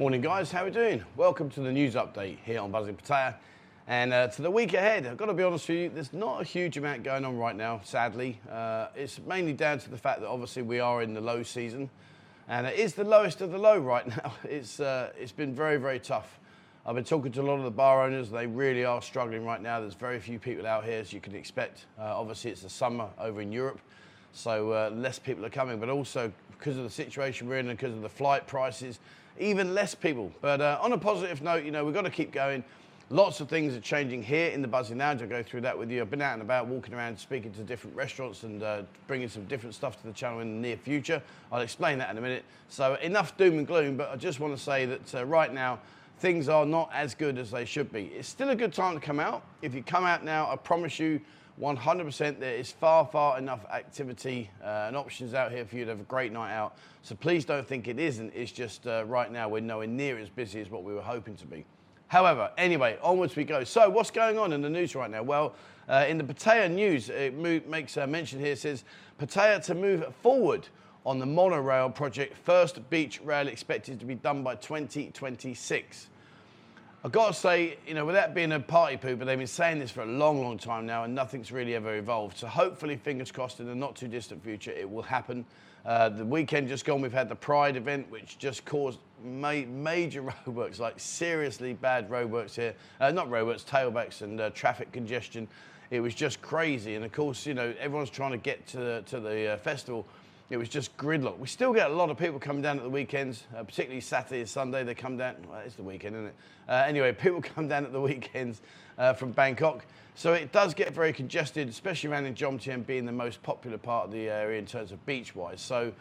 Morning, guys. How are we doing? Welcome to the news update here on Buzzin Pattaya. And uh, to the week ahead, I've got to be honest with you, there's not a huge amount going on right now, sadly. Uh, it's mainly down to the fact that obviously we are in the low season. And it is the lowest of the low right now. It's, uh, it's been very, very tough. I've been talking to a lot of the bar owners. They really are struggling right now. There's very few people out here, as you can expect. Uh, obviously, it's the summer over in Europe, so uh, less people are coming. But also, because of the situation we're in and because of the flight prices, even less people. But uh, on a positive note, you know, we've got to keep going. Lots of things are changing here in the Buzzin Lounge. I'll go through that with you. I've been out and about, walking around, speaking to different restaurants and uh, bringing some different stuff to the channel in the near future. I'll explain that in a minute. So enough doom and gloom, but I just want to say that uh, right now, things are not as good as they should be. It's still a good time to come out. If you come out now, I promise you 100% there is far, far enough activity uh, and options out here for you to have a great night out. So please don't think it isn't. It's just uh, right now we're nowhere near as busy as what we were hoping to be. However, anyway, onwards we go. So, what's going on in the news right now? Well, uh, in the Pattaya news, it mo- makes a mention here, says Pattaya to move forward on the monorail project. First beach rail expected to be done by 2026. I've got to say, you know, without being a party pooper, they've been saying this for a long, long time now, and nothing's really ever evolved. So hopefully, fingers crossed, in the not too distant future, it will happen. Uh, the weekend just gone, we've had the Pride event, which just caused ma- major roadworks, like seriously bad roadworks here. Uh, not roadworks, tailbacks and uh, traffic congestion. It was just crazy. And of course, you know, everyone's trying to get to the, to the uh, festival it was just gridlock. We still get a lot of people coming down at the weekends, uh, particularly Saturday and Sunday. They come down. Well, it's the weekend, isn't it? Uh, anyway, people come down at the weekends uh, from Bangkok. So it does get very congested, especially around in Jomtien being the most popular part of the area in terms of beach-wise. So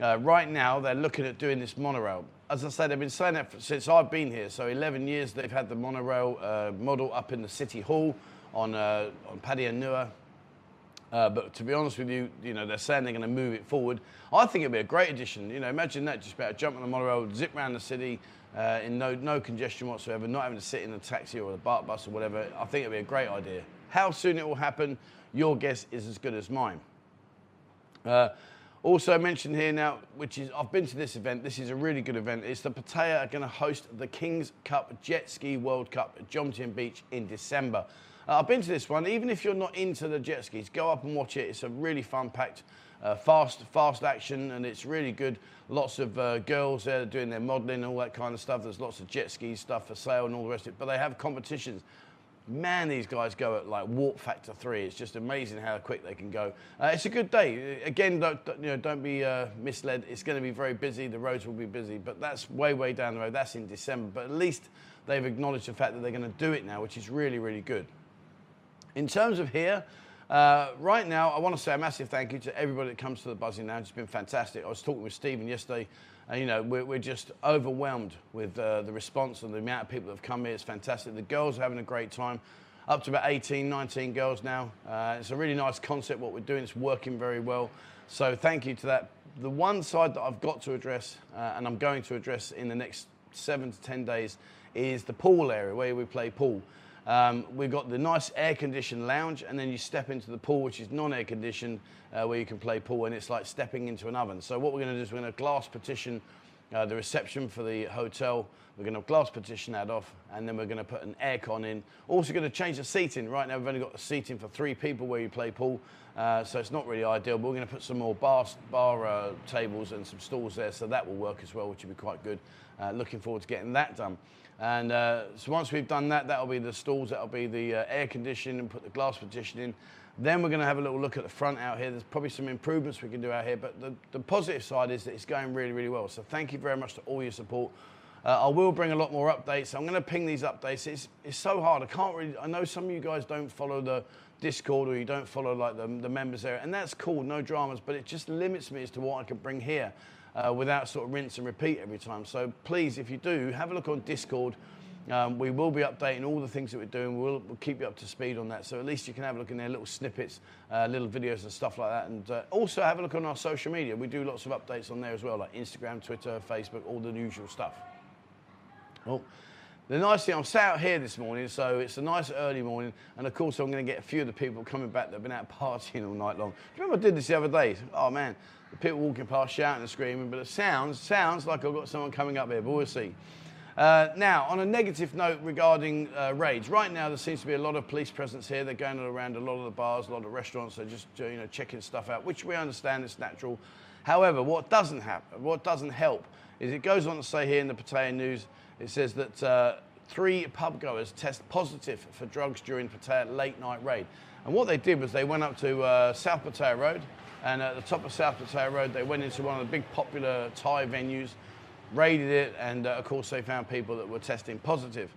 uh, right now they're looking at doing this monorail. As I said, they've been saying that since I've been here. So 11 years they've had the monorail uh, model up in the city hall on uh, on Pattaya Nua uh, but to be honest with you, you know, they're saying they're going to move it forward. I think it'd be a great addition. You know, imagine that, just about jump on the monorail, zip around the city uh, in no, no congestion whatsoever, not having to sit in a taxi or a baht bus or whatever. I think it'd be a great idea. How soon it will happen, your guess is as good as mine. Uh, also mentioned here now, which is I've been to this event. This is a really good event. It's the Pattaya are going to host the Kings Cup Jet Ski World Cup at Jomtien Beach in December. Uh, I've been to this one. Even if you're not into the jet skis, go up and watch it. It's a really fun-packed, uh, fast, fast action, and it's really good. Lots of uh, girls there doing their modelling and all that kind of stuff. There's lots of jet ski stuff for sale and all the rest of it. But they have competitions. Man, these guys go at like warp factor three. It's just amazing how quick they can go. Uh, it's a good day. Again, don't, you know, don't be uh, misled. It's going to be very busy. The roads will be busy, but that's way, way down the road. That's in December. But at least they've acknowledged the fact that they're going to do it now, which is really, really good. In terms of here, uh, right now, I want to say a massive thank you to everybody that comes to the Buzzin Lounge. It's been fantastic. I was talking with Stephen yesterday, and you know, we're, we're just overwhelmed with uh, the response and the amount of people that have come here. It's fantastic. The girls are having a great time. Up to about 18, 19 girls now. Uh, it's a really nice concept, what we're doing. It's working very well. So thank you to that. The one side that I've got to address, uh, and I'm going to address in the next seven to 10 days, is the pool area where we play pool. Um, we've got the nice air-conditioned lounge, and then you step into the pool, which is non-air conditioned, uh, where you can play pool, and it's like stepping into an oven. So what we're going to do is we're going to glass partition uh, the reception for the hotel. We're going to glass partition that off, and then we're going to put an aircon in. Also going to change the seating. Right now we've only got the seating for three people where you play pool, uh, so it's not really ideal. But we're going to put some more bar, bar uh, tables and some stools there, so that will work as well, which will be quite good. Uh, looking forward to getting that done. And uh, so once we've done that, that'll be the stalls, that'll be the uh, air conditioning and put the glass partition in. Then we're going to have a little look at the front out here. There's probably some improvements we can do out here, but the, the positive side is that it's going really, really well. So thank you very much to all your support. Uh, I will bring a lot more updates. I'm going to ping these updates. It's, it's so hard. I can't really, I know some of you guys don't follow the Discord or you don't follow like the, the members there, and that's cool, no dramas, but it just limits me as to what I can bring here uh, without sort of rinse and repeat every time. So please, if you do, have a look on Discord. Um, we will be updating all the things that we're doing. We'll, we'll, keep you up to speed on that. So at least you can have a look in there, little snippets, uh, little videos and stuff like that. And uh, also have a look on our social media. We do lots of updates on there as well, like Instagram, Twitter, Facebook, all the usual stuff. Well, the nice thing, I'm sat out here this morning, so it's a nice early morning, and of course I'm going to get a few of the people coming back that have been out partying all night long. Do you remember I did this the other day? Oh man, the people walking past shouting and screaming, but it sounds sounds like I've got someone coming up here, but we'll see. Uh, now, on a negative note regarding uh, raids, right now there seems to be a lot of police presence here. They're going around a lot of the bars, a lot of restaurants. They're just you know checking stuff out, which we understand is natural. However, what doesn't happen, what doesn't help, is it goes on to say here in the Pattaya News, it says that uh, three pub goers test positive for drugs during Pattaya late night raid. And what they did was they went up to uh, South Pattaya Road, and at the top of South Pattaya Road, they went into one of the big popular Thai venues raided it, and uh, of course they found people that were testing positive.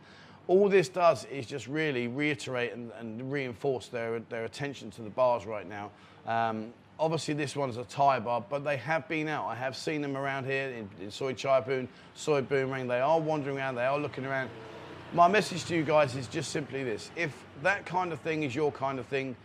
All this does is just really reiterate and, and reinforce their, their attention to the bars right now. Um, obviously, this one's a Thai bar, but they have been out. I have seen them around here in, in Soi Chaiyapoon, Soi Boomerang. They are wandering around, they are looking around. My message to you guys is just simply this if that kind of thing is your kind of thing,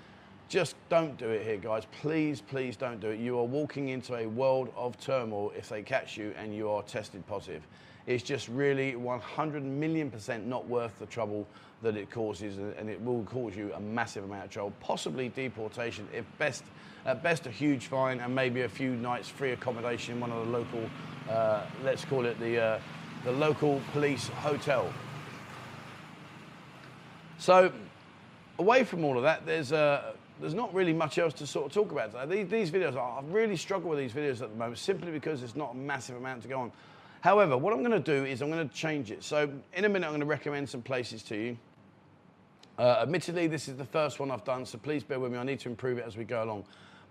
just don't do it here, guys. Please, please don't do it. You are walking into a world of turmoil if they catch you and you are tested positive. It's just really 100 million percent not worth the trouble that it causes, and it will cause you a massive amount of trouble, possibly deportation, if best, at best a huge fine, and maybe a few nights free accommodation in one of the local, uh, let's call it the, uh, the local police hotel. So, away from all of that, there's a there's not really much else to sort of talk about. These, these videos, I really struggle with these videos at the moment simply because there's not a massive amount to go on. However, what I'm going to do is I'm going to change it. So in a minute, I'm going to recommend some places to you. Uh, admittedly, this is the first one I've done, so please bear with me. I need to improve it as we go along.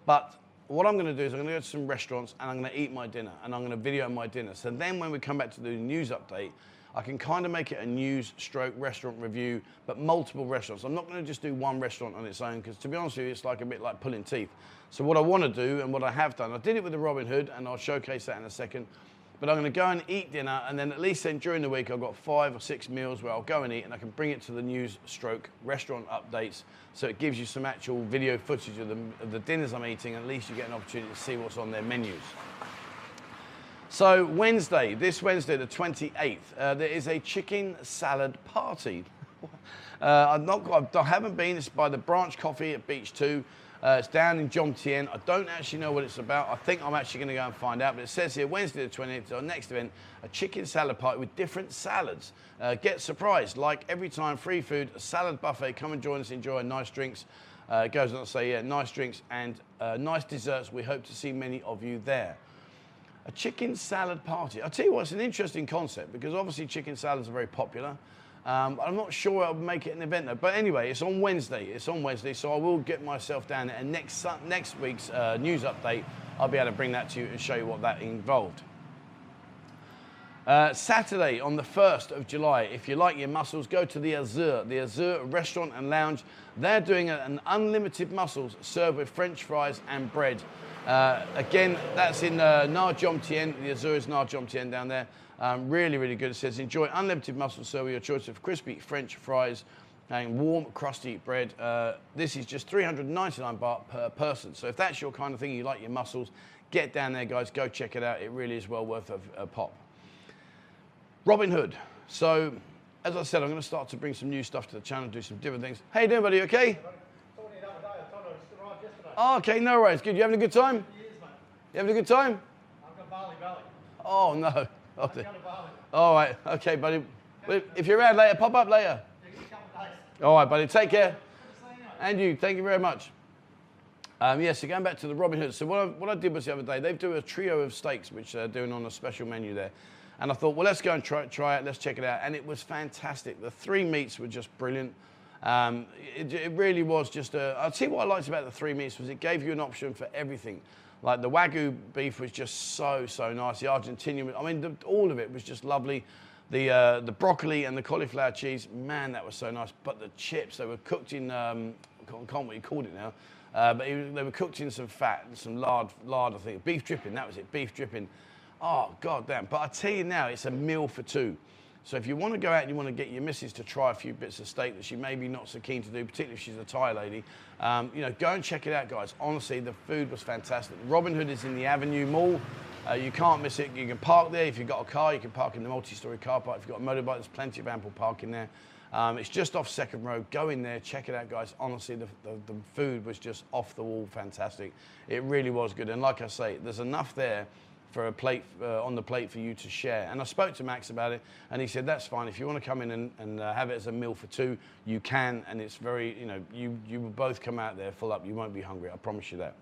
But what I'm going to do is I'm going to go to some restaurants and I'm going to eat my dinner and I'm going to video my dinner. So then when we come back to the news update, I can kind of make it a news stroke restaurant review, but multiple restaurants. I'm not going to just do one restaurant on its own because, to be honest with you, it's like a bit like pulling teeth. So, what I want to do and what I have done, I did it with the Robin Hood, and I'll showcase that in a second. But I'm going to go and eat dinner, and then at least then during the week, I've got five or six meals where I'll go and eat, and I can bring it to the news stroke restaurant updates. So it gives you some actual video footage of the, of the dinners I'm eating, and at least you get an opportunity to see what's on their menus. So Wednesday, this Wednesday, the 28th, uh, there is a chicken salad party. uh, I've not, I haven't been. It's by the Branch Coffee at Beach 2. Uh, it's down in Jomtien. I don't actually know what it's about. I think I'm actually going to go and find out. But it says here Wednesday the 28th, our next event, a chicken salad party with different salads. Uh, get surprised. Like every time, free food, a salad buffet. Come and join us, enjoy nice drinks. Uh, goes on to say, yeah, nice drinks and uh, nice desserts. We hope to see many of you there a chicken salad party. I'll tell you what, it's an interesting concept because obviously chicken salads are very popular. Um, I'm not sure I'll make it an event though. But anyway, it's on Wednesday. It's on Wednesday, so I will get myself down there. And next next week's uh, news update, I'll be able to bring that to you and show you what that involved. Uh, Saturday on the 1st of July, if you like your mussels, go to the Azur, the Azur restaurant and lounge. They're doing an unlimited mussels served with French fries and bread. Uh, again, that's in uh, Tien, the Azores Nha Jom Tien down there. Um, really, really good. It says, enjoy unlimited mussel served with your choice of crispy French fries and warm, crusty bread. Uh, this is just 399 baht per person. So if that's your kind of thing, you like your mussels, get down there, guys. Go check it out. It really is well worth a, a pop. Robin Hood. So, as I said, I'm going to start to bring some new stuff to the channel, do some different things. Hey, doing, buddy? Okay? Oh, okay, no worries. Good. You having a good time? Yes. You having a good time? I've got Bali Valley. Oh, no. I'm going to Bali. All right. Okay, buddy. Well, If you're around later, pop up later. Yeah, give me a couple of days. All right, buddy. Take care. Good to see you, mate. And you. Thank you very much. Um, yeah, so going back to the Robin Hood. So what I, what I did was the other day, they do a trio of steaks, which they're doing on a special menu there. And I thought, well, let's go and try, try it. Let's check it out. And it was fantastic. The three meats were just brilliant. Um, it, it, really was just a. I'll tell what I liked about the three meats was it gave you an option for everything. Like the wagyu beef was just so so nice. The Argentinian, I mean, the, all of it was just lovely. The uh, the broccoli and the cauliflower cheese, man, that was so nice. But the chips, they were cooked in. Um, I can't, can't what you called it now. Uh, but it, they were cooked in some fat some lard, lard, I think. Beef dripping, that was it, beef dripping. Oh, god damn. But I tell you now, it's a meal for two. So if you want to go out and you want to get your missus to try a few bits of steak that she may be not so keen to do, particularly if she's a Thai lady, um, you know, go and check it out, guys. Honestly, the food was fantastic. Robin Hood is in the Avenue Mall. Uh, you can't miss it. You can park there. If you've got a car, you can park in the multi-story car park. If you've got a motorbike, there's plenty of ample parking there. Um, it's just off Second Road. Go in there, check it out, guys. Honestly, the, the, the food was just off the wall, fantastic. It really was good. And like I say, there's enough there for a plate uh, on the plate for you to share. And I spoke to Max about it, and he said that's fine. If you want to come in and, and uh, have it as a meal for two, you can. And it's very, you know, you you will both come out there full up. You won't be hungry. I promise you that.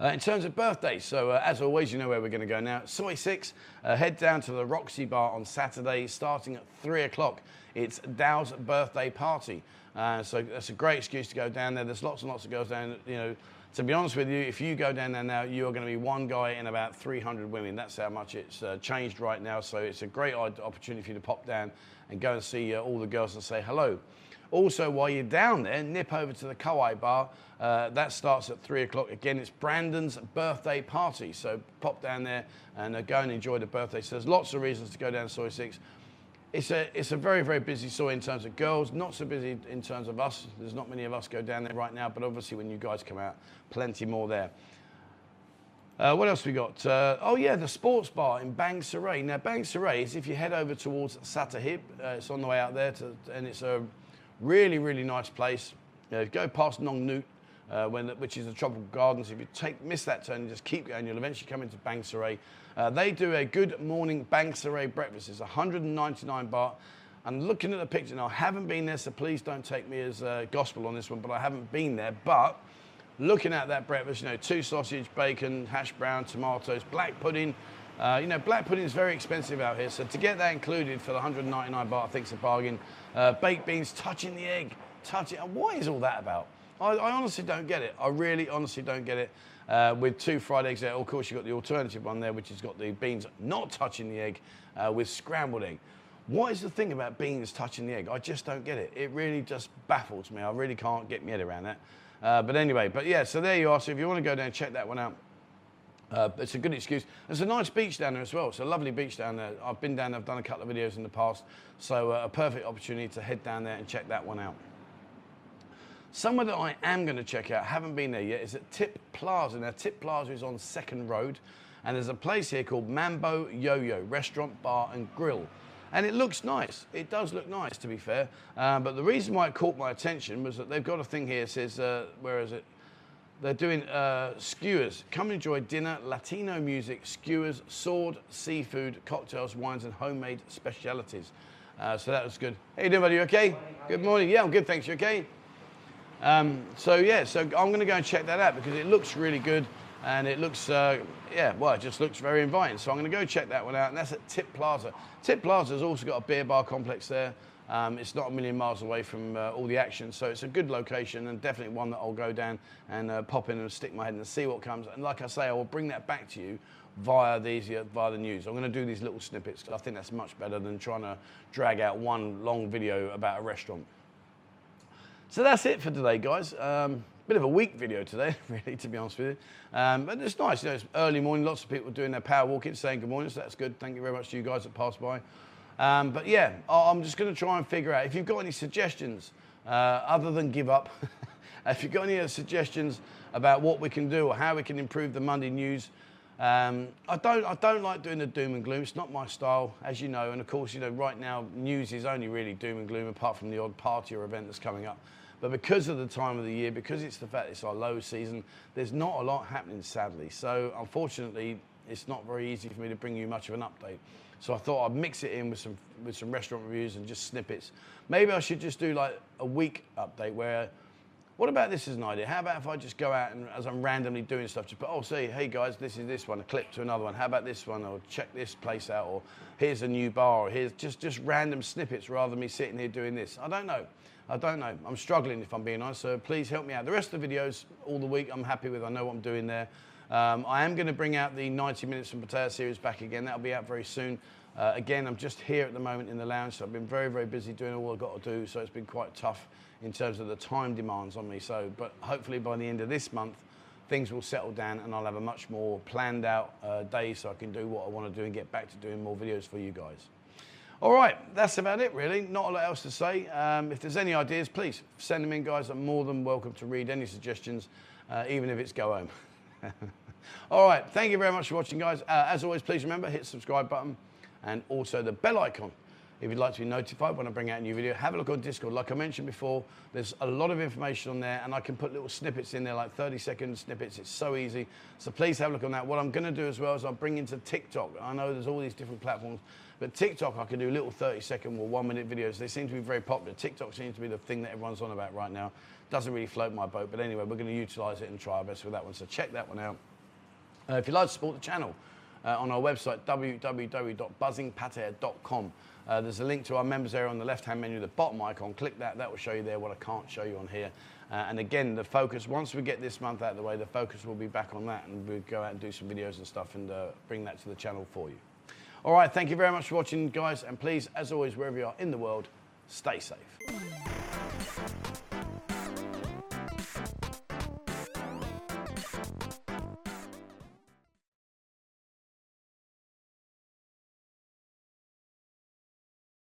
Uh, in terms of birthdays, so uh, as always, you know where we're going to go now. Soi Six, uh, head down to the Roxy Bar on Saturday, starting at three o'clock. It's Dow's birthday party, uh, so that's a great excuse to go down there. There's lots and lots of girls down. You know, to be honest with you, if you go down there now, you are going to be one guy in about 300 women. That's how much it's uh, changed right now. So it's a great opportunity for you to pop down and go and see uh, all the girls and say hello. Also, while you're down there, nip over to the Kauai Bar. Uh, that starts at three o'clock. Again, it's Brandon's birthday party. So pop down there and uh, go and enjoy the birthday. So there's lots of reasons to go down Soi 6. It's a, it's a very, very busy soy in terms of girls, not so busy in terms of us. There's not many of us go down there right now, but obviously when you guys come out, plenty more there. Uh, what else we got? Uh, oh yeah, the sports bar in Bang Saray. Now Bang Saray is if you head over towards Sattahip, uh, it's on the way out there, to, and it's a Really, really nice place. You know, go past Nong Nooch, uh, when, which is the tropical gardens. If you take miss that turn just keep going, you'll eventually come into Bang Saray. Uh, they do a good morning Bang Saray breakfast. It's 199 baht. And looking at the picture now, I haven't been there, so please don't take me as uh, gospel on this one, but I haven't been there. But looking at that breakfast, you know, two sausage, bacon, hash brown, tomatoes, black pudding. Uh, you know, black pudding is very expensive out here, so to get that included for the 199 baht, I think it's a bargain. Uh, baked beans, touching the egg, touching. What is all that about? I, I, honestly don't get it. I really, honestly don't get it. Uh, with two fried eggs there, of course, you've got the alternative one there, which has got the beans not touching the egg uh, with scrambled egg. What is the thing about beans touching the egg? I just don't get it. It really just baffles me. I really can't get my head around that. Uh, but anyway, but yeah, so there you are. So if you want to go down and check that one out, uh, it's a good excuse. There's a nice beach down there as well. It's a lovely beach down there. I've been down there, I've done a couple of videos in the past. So uh, a perfect opportunity to head down there and check that one out. Somewhere that I am going to check out, haven't been there yet, is at Tip Plaza. Now, Tip Plaza is on Second Road, and there's a place here called Mambo Yo-Yo Restaurant, Bar and Grill. And it looks nice. It does look nice, to be fair. Um, but the reason why it caught my attention was that they've got a thing here that says, uh, where is it? They're doing uh, skewers. Come enjoy dinner, Latino music, skewers, sword, seafood, cocktails, wines, and homemade specialities. Uh, so that was good. How you doing, buddy? You okay? Good morning. Yeah, I'm good, thanks. You okay? Um, so yeah, so I'm going to go and check that out because it looks really good and it looks, uh, yeah, well, it just looks very inviting. So I'm going to go check that one out, and that's at Tip Plaza. Tip Plaza has also got a beer bar complex there. Um, it's not a million miles away from uh, all the action, so it's a good location and definitely one that I'll go down and uh, pop in and stick my head in and see what comes. And like I say, I will bring that back to you via these uh, via the news. I'm going to do these little snippets because I think that's much better than trying to drag out one long video about a restaurant. So that's it for today, guys. Um, bit of a weak video today, really, to be honest with you. Um, but it's nice, you know, it's early morning, lots of people doing their power walking, saying good morning, so that's good. Thank you very much to you guys that passed by. Um, but yeah, I'm just going to try and figure out if you've got any suggestions uh, other than give up. if you've got any suggestions about what we can do or how we can improve the Monday news, um, I don't I don't like doing the doom and gloom. It's not my style, as you know. And of course, you know, right now news is only really doom and gloom, apart from the odd party or event that's coming up. But because of the time of the year, because it's the fact it's our low season, there's not a lot happening, sadly. So unfortunately, it's not very easy for me to bring you much of an update. So I thought I'd mix it in with some with some restaurant reviews and just snippets. Maybe I should just do like a week update where. What about this as an idea? How about if I just go out and as I'm randomly doing stuff, just put, oh, say, hey guys, this is this one, a clip to another one. How about this one? Or check this place out. Or here's a new bar. Or here's just, just random snippets rather than me sitting here doing this. I don't know. I don't know. I'm struggling if I'm being honest. So please help me out. The rest of the videos all the week I'm happy with. I know what I'm doing there. Um, I am going to bring out the 90 Minutes from Pattaya series back again. That'll be out very soon. Uh, again, I'm just here at the moment in the lounge, so I've been very, very busy doing all I've got to do, so it's been quite tough in terms of the time demands on me. So, but hopefully by the end of this month, things will settle down and I'll have a much more planned out uh, day so I can do what I want to do and get back to doing more videos for you guys. All right, that's about it really. Not a lot else to say. Um, if there's any ideas, please send them in, guys. I'm more than welcome to read any suggestions, uh, even if it's go home. All right, thank you very much for watching, guys. Uh, as always, please remember, hit subscribe button and also the bell icon If you'd like to be notified when I bring out a new video, have a look on Discord. Like I mentioned before, there's a lot of information on there, and I can put little snippets in there, like 30 second snippets. It's so easy. So please have a look on that. What I'm going to do as well is I'll bring into TikTok. I know there's all these different platforms, but TikTok I can do little 30 second or one minute videos. They seem to be very popular. TikTok seems to be the thing that everyone's on about right now. Doesn't really float my boat, but anyway, we're going to utilize it and try our best with that one. So check that one out. Uh, if you'd like to support the channel, uh, on our website, www.buzzinpattaya.com, Uh, there's a link to our members area on the left-hand menu, the bottom icon. Click that, that will show you there what I can't show you on here. Uh, and again, the focus, once we get this month out of the way, the focus will be back on that and we'll go out and do some videos and stuff and uh, bring that to the channel for you. All right, thank you very much for watching, guys. And please, as always, wherever you are in the world, stay safe.